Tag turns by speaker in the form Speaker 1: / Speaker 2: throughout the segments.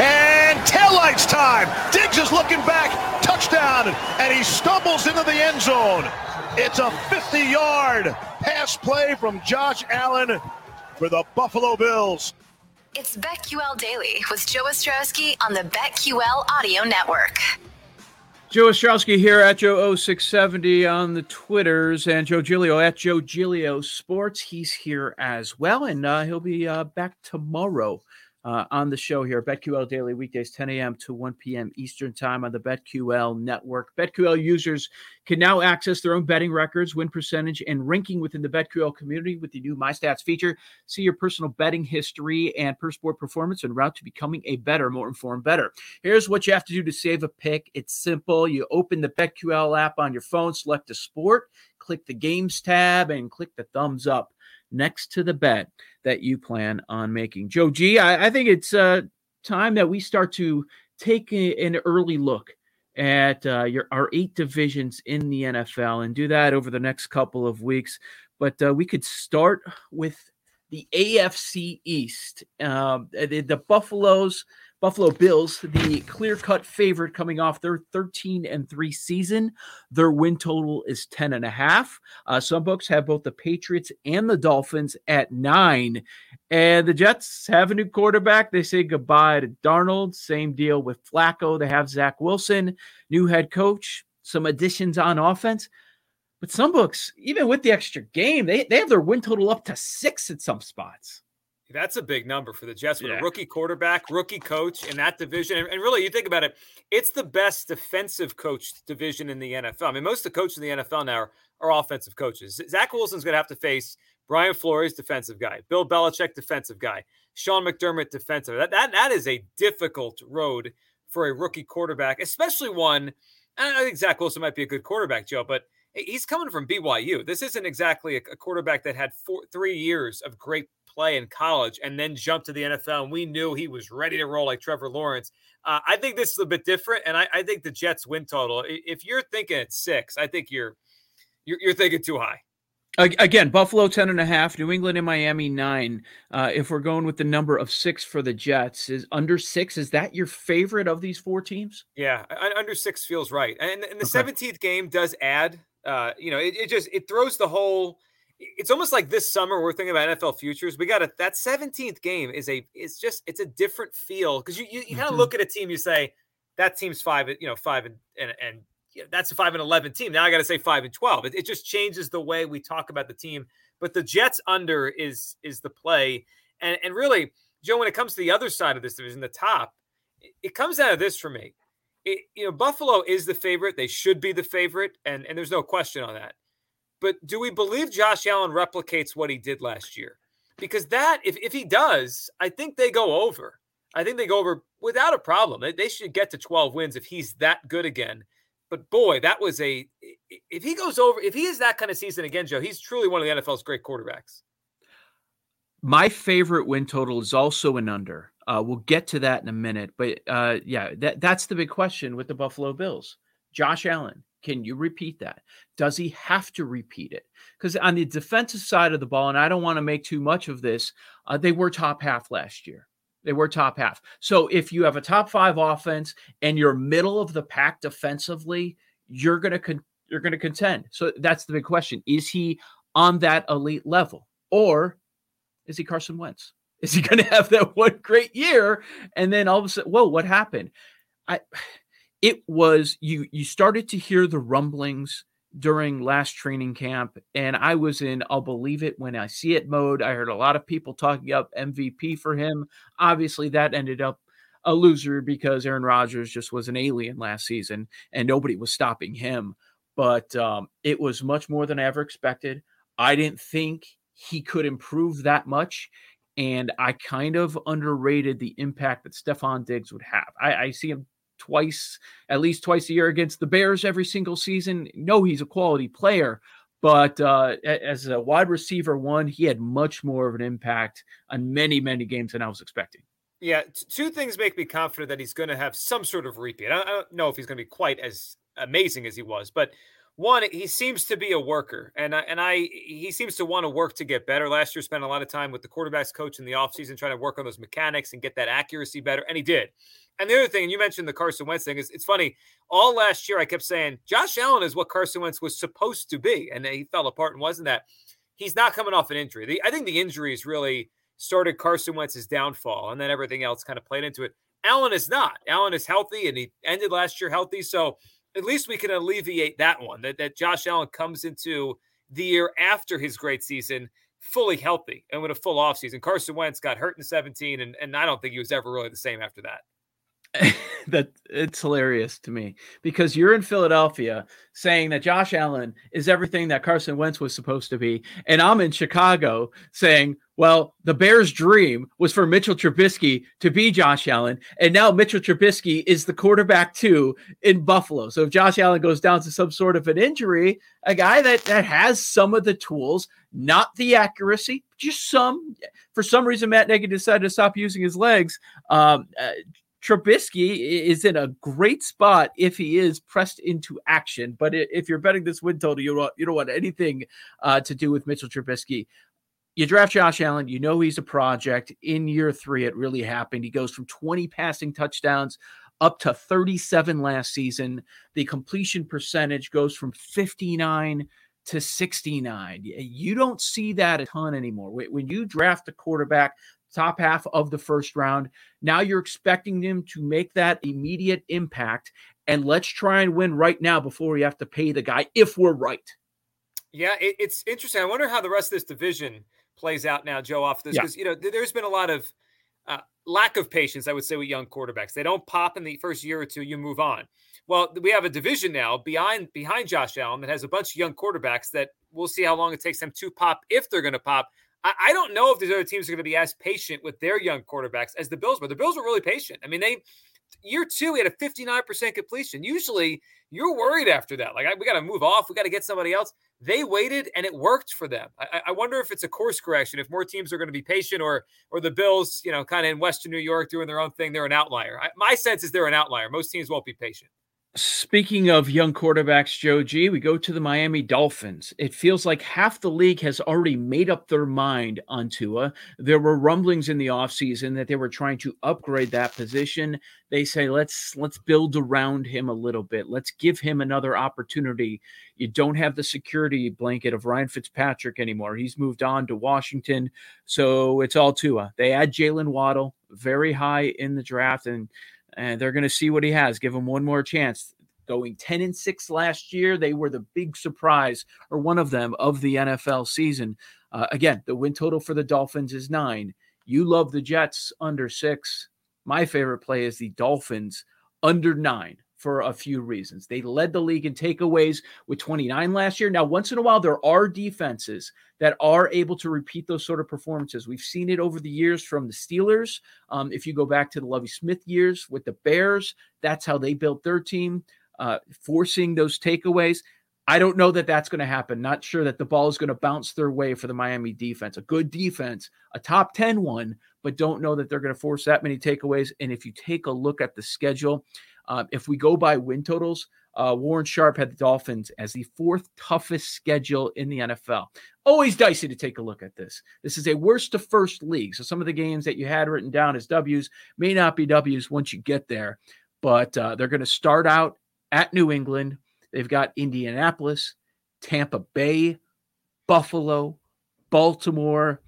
Speaker 1: and taillights time. Diggs is looking back, touchdown, and he stumbles into the end zone. It's a 50 yard pass play from Josh Allen for the Buffalo Bills.
Speaker 2: It's BetQL Daily with Joe Ostrowski on the BetQL Audio Network.
Speaker 3: Joe Ostrowski here at Joe0670 on the Twitters and Joe Giglio at Joe Giglio Sports. He's here as well, and uh, he'll be uh, back tomorrow uh, on the show here. BetQL Daily weekdays, 10 a.m. to 1 p.m. Eastern Time on the BetQL network. BetQL users can now access their own betting records, win percentage, and ranking within the BetQL community with the new MyStats feature. See your personal betting history and per sport performance en route to becoming a better, more informed better. Here's what you have to do to save a pick. It's simple. You open the BetQL app on your phone, select a sport, click the games tab, and click the thumbs up next to the bet that you plan on making. Joe G, I, I think it's uh, time that we start to take a, an early look at uh, your our eight divisions in the NFL and do that over the next couple of weeks. But uh, we could start with the AFC East. Uh, the, the Buffaloes Buffalo Bills, the clear cut favorite coming off their 13 and 3 season. Their win total is 10 and a half. Uh, some books have both the Patriots and the Dolphins at nine. And the Jets have a new quarterback. They say goodbye to Darnold. Same deal with Flacco. They have Zach Wilson, new head coach, some additions on offense. But some books, even with the extra game, they, they have their win total up to six at some spots.
Speaker 4: That's a big number for the Jets with yeah. a rookie quarterback, rookie coach in that division. And, really, you think about it, it's the best defensive coach division in the NFL. I mean, most of the coaches in the NFL now are, are offensive coaches. Zach Wilson's going to have to face Brian Flores, defensive guy, Bill Belichick, defensive guy, Sean McDermott, defensive. That, that, that is a difficult road for a rookie quarterback, especially one. I think Zach Wilson might be a good quarterback, Joe, but he's coming from BYU. This isn't exactly a, a quarterback that had four, three years of great play in college and then jumped to the NFL. And we knew he was ready to roll like Trevor Lawrence. Uh, I think this is a bit different, and I, I, think the Jets win total. If you're thinking at six, I think you're you're, you're thinking too high.
Speaker 3: Again, Buffalo 10 and a half, New England and Miami nine. Uh, if we're going with the number of six for the Jets, is under six, is that your favorite of these four teams?
Speaker 4: Yeah, under six feels right. And, and the okay. 17th game does add, uh, you know, it, it just, it throws the whole, it's almost like this summer we're thinking about NFL futures. We got a that 17th game is a it's just it's a different feel because you you, you kind of mm-hmm. look at a team you say that team's five you know five and and, and you know, that's a five and 11 team. Now I got to say five and 12. It, it just changes the way we talk about the team. But the Jets under is is the play, and and really Joe, when it comes to the other side of this division, the top, it, it comes out of this for me. It, you know, Buffalo is the favorite. They should be the favorite, and and there's no question on that. But do we believe Josh Allen replicates what he did last year? Because that, if, if he does, I think they go over. I think they go over without a problem. They, should get to 12 wins if he's that good again. But boy, that was a if he goes over, if he is that kind of season again, Joe, he's truly one of the NFL's great quarterbacks.
Speaker 3: My favorite win total is also an under. Uh, we'll get to that in a minute, but uh, yeah, that that's the big question with the Buffalo Bills. Josh Allen, can you repeat that? Does he have to repeat it? Because on the defensive side of the ball, and I don't want to make too much of this, uh, they were top half last year. They were top half. So if you have a top five offense and you're middle of the pack defensively, you're gonna con- you're gonna contend. So that's the big question: Is he on that elite level, or is he Carson Wentz? Is he going to have that one great year and then all of a sudden, whoa, what happened? I it was you you started to hear the rumblings during last training camp and I was in I'll believe it when I see it mode. I heard a lot of people talking up MVP for him. Obviously that ended up a loser because Aaron Rodgers just was an alien last season and nobody was stopping him. But um, it was much more than I ever expected. I didn't think he could improve that much. And I kind of underrated the impact that Stefon Diggs would have. I, I see him twice, at least twice a year against the Bears every single season. No, he's a quality player, but uh, as a wide receiver one, he had much more of an impact on many, many games than I was expecting.
Speaker 4: Yeah, two things make me confident that he's going to have some sort of repeat. I I don't know if he's going to be quite as amazing as he was, but one, he seems to be a worker, and I, and I he seems to want to work to get better. Last year, spent a lot of time with the quarterbacks coach in the offseason trying to work on those mechanics and get that accuracy better, and he did. And the other thing, and you mentioned the Carson Wentz thing, is it's funny. All last year, I kept saying Josh Allen is what Carson Wentz was supposed to be, and he fell apart and wasn't that. He's not coming off an injury. The, I think the injuries really started Carson Wentz's downfall, and then everything else kind of played into it. Allen is not. Allen is healthy, and he ended last year healthy. So at least we can alleviate that one. That that Josh Allen comes into the year after his great season fully healthy and with a full offseason. Carson Wentz got hurt in 17, and, and I don't think he was ever really the same after that.
Speaker 3: that it's hilarious to me because you're in Philadelphia saying that Josh Allen is everything that Carson Wentz was supposed to be, and I'm in Chicago saying, well, the Bears' dream was for Mitchell Trubisky to be Josh Allen, and now Mitchell Trubisky is the quarterback too in Buffalo. So if Josh Allen goes down to some sort of an injury, a guy that that has some of the tools, not the accuracy, just some. For some reason, Matt Nagy decided to stop using his legs. Um, uh, Trubisky is in a great spot if he is pressed into action. But if you're betting this win total, you don't, you don't want anything uh, to do with Mitchell Trubisky. You draft Josh Allen, you know he's a project. In year three, it really happened. He goes from 20 passing touchdowns up to 37 last season. The completion percentage goes from 59 to 69. You don't see that a ton anymore. When you draft a quarterback top half of the first round. Now you're expecting them to make that immediate impact. And let's try and win right now before we have to pay the guy if we're right.
Speaker 4: Yeah, it, it's interesting. I wonder how the rest of this division plays out now, Joe, off this. Because, yeah. you know, there's been a lot of uh, lack of patience, I would say, with young quarterbacks. They don't pop in the first year or two, you move on. Well, we have a division now behind behind Josh Allen that has a bunch of young quarterbacks that we'll see how long it takes them to pop if they're going to pop. I, I don't know if these other teams are going to be as patient with their young quarterbacks as the Bills were. The Bills were really patient. I mean, they year two, we had a 59% completion. Usually you're worried after that. Like, we got to move off. We got to get somebody else. They waited and it worked for them. I, I, wonder if it's a course correction, if more teams are going to be patient or, or the Bills, you know, kind of in Western New York doing their own thing. They're an outlier. I, my sense is they're an outlier. Most teams won't be patient.
Speaker 3: Speaking of young quarterbacks, Joe G, we go to the Miami Dolphins. It feels like half the league has already made up their mind on Tua. There were rumblings in the offseason that they were trying to upgrade that position. They say let's let's build around him a little bit. Let's give him another opportunity. You don't have the security blanket of Ryan Fitzpatrick anymore. He's moved on to Washington. So it's all Tua. They add Jalen Waddle very high in the draft and and they're going to see what he has. Give him one more chance. Going 10 and 6 last year, they were the big surprise, or one of them, of the NFL season. Uh, again, the win total for the Dolphins is nine. You love the Jets under six. My favorite play is the Dolphins under nine for a few reasons. They led the league in takeaways with 29 last year. Now, once in a while, there are defenses that are able to repeat those sort of performances. We've seen it over the years from the Steelers. Um, if you go back to the Lovie Smith years with the Bears, that's how they built their team, uh, forcing those takeaways. I don't know that that's going to happen. Not sure that the ball is going to bounce their way for the Miami defense. A good defense, a top 10 one, but don't know that they're going to force that many takeaways. And if you take a look at the schedule, uh, if we go by win totals, uh, Warren Sharp had the Dolphins as the fourth toughest schedule in the NFL. Always dicey to take a look at this. This is a worst to first league. So some of the games that you had written down as W's may not be W's once you get there, but uh, they're going to start out at New England. They've got Indianapolis, Tampa Bay, Buffalo, Baltimore.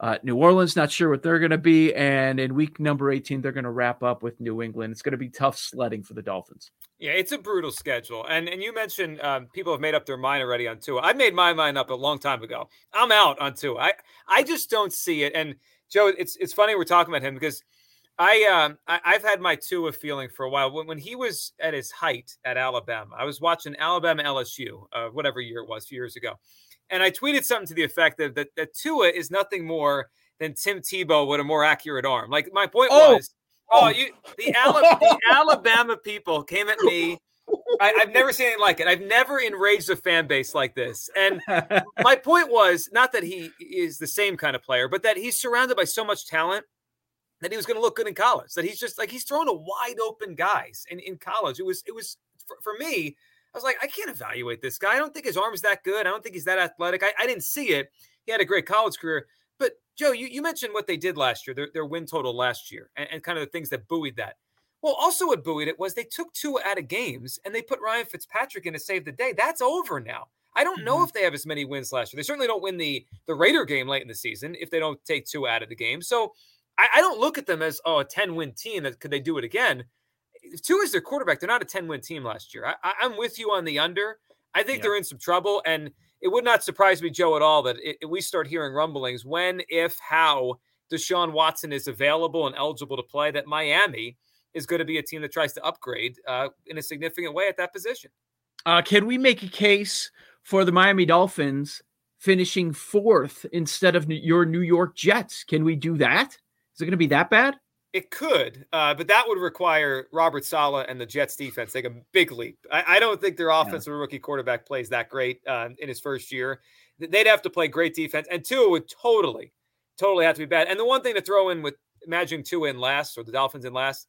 Speaker 3: Uh, New Orleans, not sure what they're going to be. And in week number 18, they're going to wrap up with New England. It's going to be tough sledding for the Dolphins.
Speaker 4: Yeah, it's a brutal schedule. And and you mentioned um, people have made up their mind already on Tua. I made my mind up a long time ago. I'm out on Tua. I, I just don't see it. And Joe, it's it's funny we're talking about him because I, um, I have had my Tua feeling for a while. When, when he was at his height at Alabama, I was watching Alabama LSU, uh, whatever year it was, a few years ago, and I tweeted something to the effect of that that Tua is nothing more than Tim Tebow with a more accurate arm. Like my point oh. was, oh, you the, Ala- the Alabama people came at me. I, have never seen anything like it. I've never enraged a fan base like this. And my point was not that he is the same kind of player, but that he's surrounded by so much talent that he was going to look good in college. That he's just like he's throwing a wide open guys in, in college. It was it was for, for me. I was like, I can't evaluate this guy. I don't think his arm is that good. I don't think he's that athletic. I, I didn't see it. He had a great college career. But Joe, you, you mentioned what they did last year, their, their win total last year, and, and kind of the things that buoyed that. Well, also what buoyed it was they took two out of games and they put Ryan Fitzpatrick in to save the day. That's over now. I don't know mm-hmm. if they have as many wins last year. They certainly don't win the the Raider game late in the season if they don't take two out of the game. So I, I don't look at them as oh a 10 win team that could they do it again. If Tua is their quarterback, they're not a 10 win team last year. I, am with you on the under. I think yeah. they're in some trouble, and it would not surprise me, Joe, at all that it, we start hearing rumblings when, if, how Deshaun Watson is available and eligible to play. That Miami is going to be a team that tries to upgrade uh, in a significant way at that position.
Speaker 3: Uh, can we make a case for the Miami Dolphins finishing fourth instead of your New York Jets? Can we do that? Is it going to be that bad?
Speaker 4: It could, uh, but that would require Robert Saleh and the Jets defense take a big leap. I, I don't think their offensive yeah. rookie quarterback plays that great uh, in his first year. They'd have to play great defense, and Tua would totally, totally have to be bad. And the one thing to throw in with imagining Tua in last or the Dolphins in last,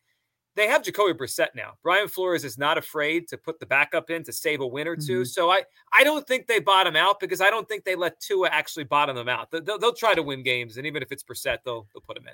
Speaker 4: they have Jacoby Brissett now. Brian Flores is not afraid to put the backup in to save a win or 2 mm-hmm. So I, I don't think they bottom out because I don't think they let Tua actually bottom them out. They'll, they'll try to win games, and even if it's Brissett, they'll they'll put him in.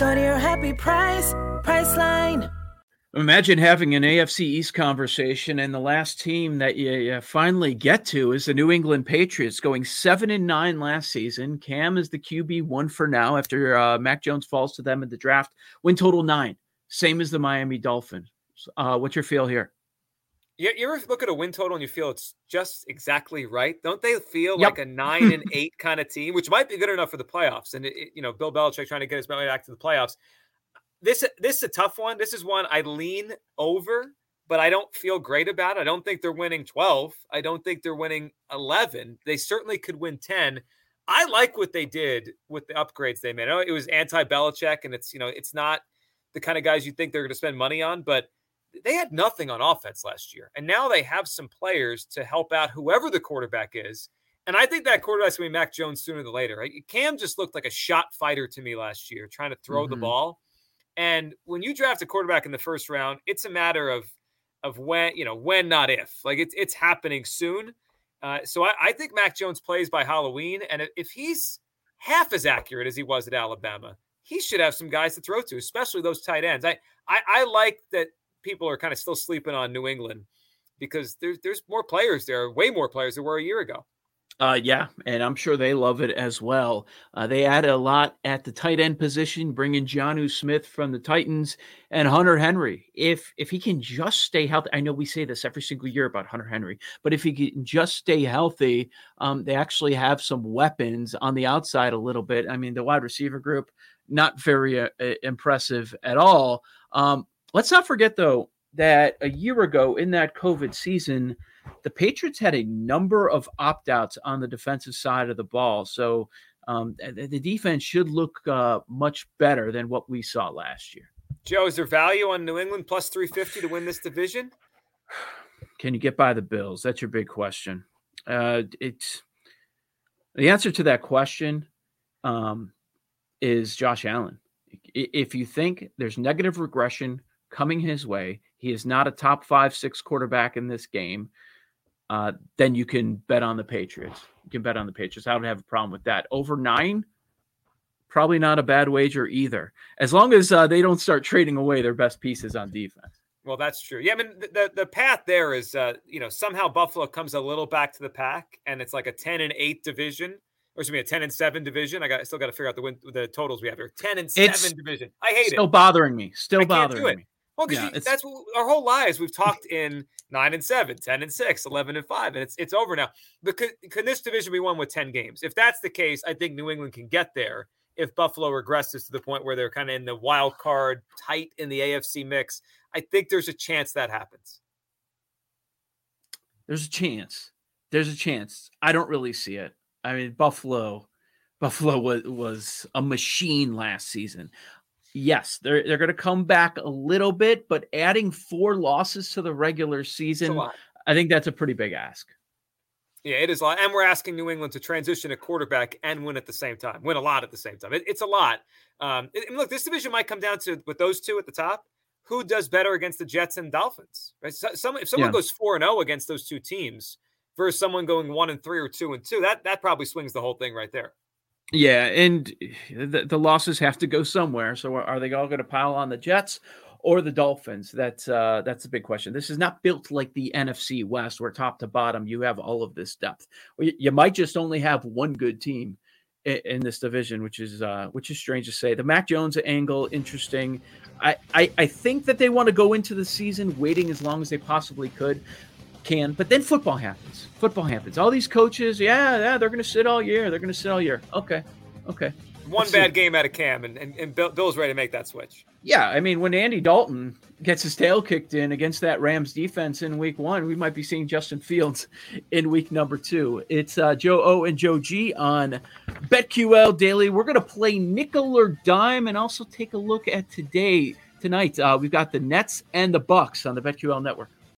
Speaker 5: Go to your happy price, Priceline.
Speaker 3: Imagine having an AFC East conversation, and the last team that you, you, finally get to is the New England Patriots, going seven and nine last season. Cam is the QB one for now after uh, Mac Jones falls to them in the draft. Win total nine, same as the Miami Dolphins. Uh, what's your feel here?
Speaker 4: You, you ever look at a win total and you feel it's just exactly right? Don't they feel yep. like a nine and eight kind of team, which might be good enough for the playoffs? And it, it, you know, Bill Belichick trying to get his way back to the playoffs. This this is a tough one. This is one I lean over, but I don't feel great about. It. I don't think they're winning twelve. I don't think they're winning eleven. They certainly could win ten. I like what they did with the upgrades they made. I know it was anti Belichick, and it's you know it's not the kind of guys you think they're going to spend money on, but they had nothing on offense last year. And now they have some players to help out whoever the quarterback is. And I think that quarterback's going to be Mac Jones sooner than later. Right? Cam just looked like a shot fighter to me last year, trying to throw mm-hmm. the ball. And when you draft a quarterback in the first round, it's a matter of of when, you know, when, not if. Like it's it's happening soon. Uh, so I, I think Mac Jones plays by Halloween, and if he's half as accurate as he was at Alabama, he should have some guys to throw to, especially those tight ends. I I, I like that people are kind of still sleeping on New England because there's there's more players there, way more players than were a year ago.
Speaker 3: Uh, yeah, and I'm sure they love it as well. Uh, they added a lot at the tight end position, bringing Jonnu Smith from the Titans and Hunter Henry. If if he can just stay healthy, I know we say this every single year about Hunter Henry, but if he can just stay healthy, um, they actually have some weapons on the outside a little bit. I mean, the wide receiver group not very uh, impressive at all. Um, let's not forget though that a year ago in that COVID season, the Patriots had a number of opt outs on the defensive side of the ball. So um, the defense should look uh, much better than what we saw last year.
Speaker 4: Joe, is there value on New England plus 350 to win this division?
Speaker 3: Can you get by the Bills? That's your big question. Uh, it's the answer to that question um, is Josh Allen. If you think there's negative regression coming his way, he is not a top five, six quarterback in this game. Uh, then you can bet on the Patriots. You can bet on the Patriots. I don't have a problem with that. Over nine, probably not a bad wager either, as long as uh, they don't start trading away their best pieces on defense.
Speaker 4: Well, that's true. Yeah, I mean the the path there is uh, you know somehow Buffalo comes a little back to the pack, and it's like a ten and eight division, or excuse me, a ten and seven division. I got I still got to figure out the win, the totals we have here. Ten and seven it's division. I hate
Speaker 3: still
Speaker 4: it.
Speaker 3: Still bothering me. Still bothering me.
Speaker 4: Well, because yeah, that's what, our whole lives we've talked in nine and seven, 10 and six, 11 and five, and it's it's over now. But could, can this division be won with 10 games? If that's the case, I think New England can get there if Buffalo regresses to the point where they're kind of in the wild card, tight in the AFC mix. I think there's a chance that happens.
Speaker 3: There's a chance. There's a chance. I don't really see it. I mean, Buffalo, Buffalo was was a machine last season yes, they're they're going to come back a little bit, but adding four losses to the regular season, I think that's a pretty big ask.
Speaker 4: Yeah, it is a lot. And we're asking New England to transition a quarterback and win at the same time, win a lot at the same time. It, it's a lot. Um, and look, this division might come down to with those two at the top. Who does better against the Jets and Dolphins? Right? So, some, if someone yeah. goes four and zero oh against those two teams versus someone going one and three or two and two, that that probably swings the whole thing right there.
Speaker 3: Yeah, and the, the losses have to go somewhere. So are they all going to pile on the Jets or the Dolphins? That's uh, that's a big question. This is not built like the NFC West, where top to bottom you have all of this depth. You might just only have one good team in, in this division, which is uh, which is strange to say. The Mac Jones angle, interesting. I, I I think that they want to go into the season waiting as long as they possibly could can, but then football happens. Football happens. All these coaches, yeah, yeah, they're going to sit all year. They're going to sit all year. Okay, okay.
Speaker 4: One Let's bad see. game out of Cam, and, and, and Bill's ready to make that switch.
Speaker 3: Yeah, I mean, when Andy Dalton gets his tail kicked in against that Rams defense in week one, we might be seeing Justin Fields in week number two. It's uh, Joe O and Joe G on BetQL Daily. We're going to play nickel or dime and also take a look at today. Tonight, uh, we've got the Nets and the Bucks on the BetQL network.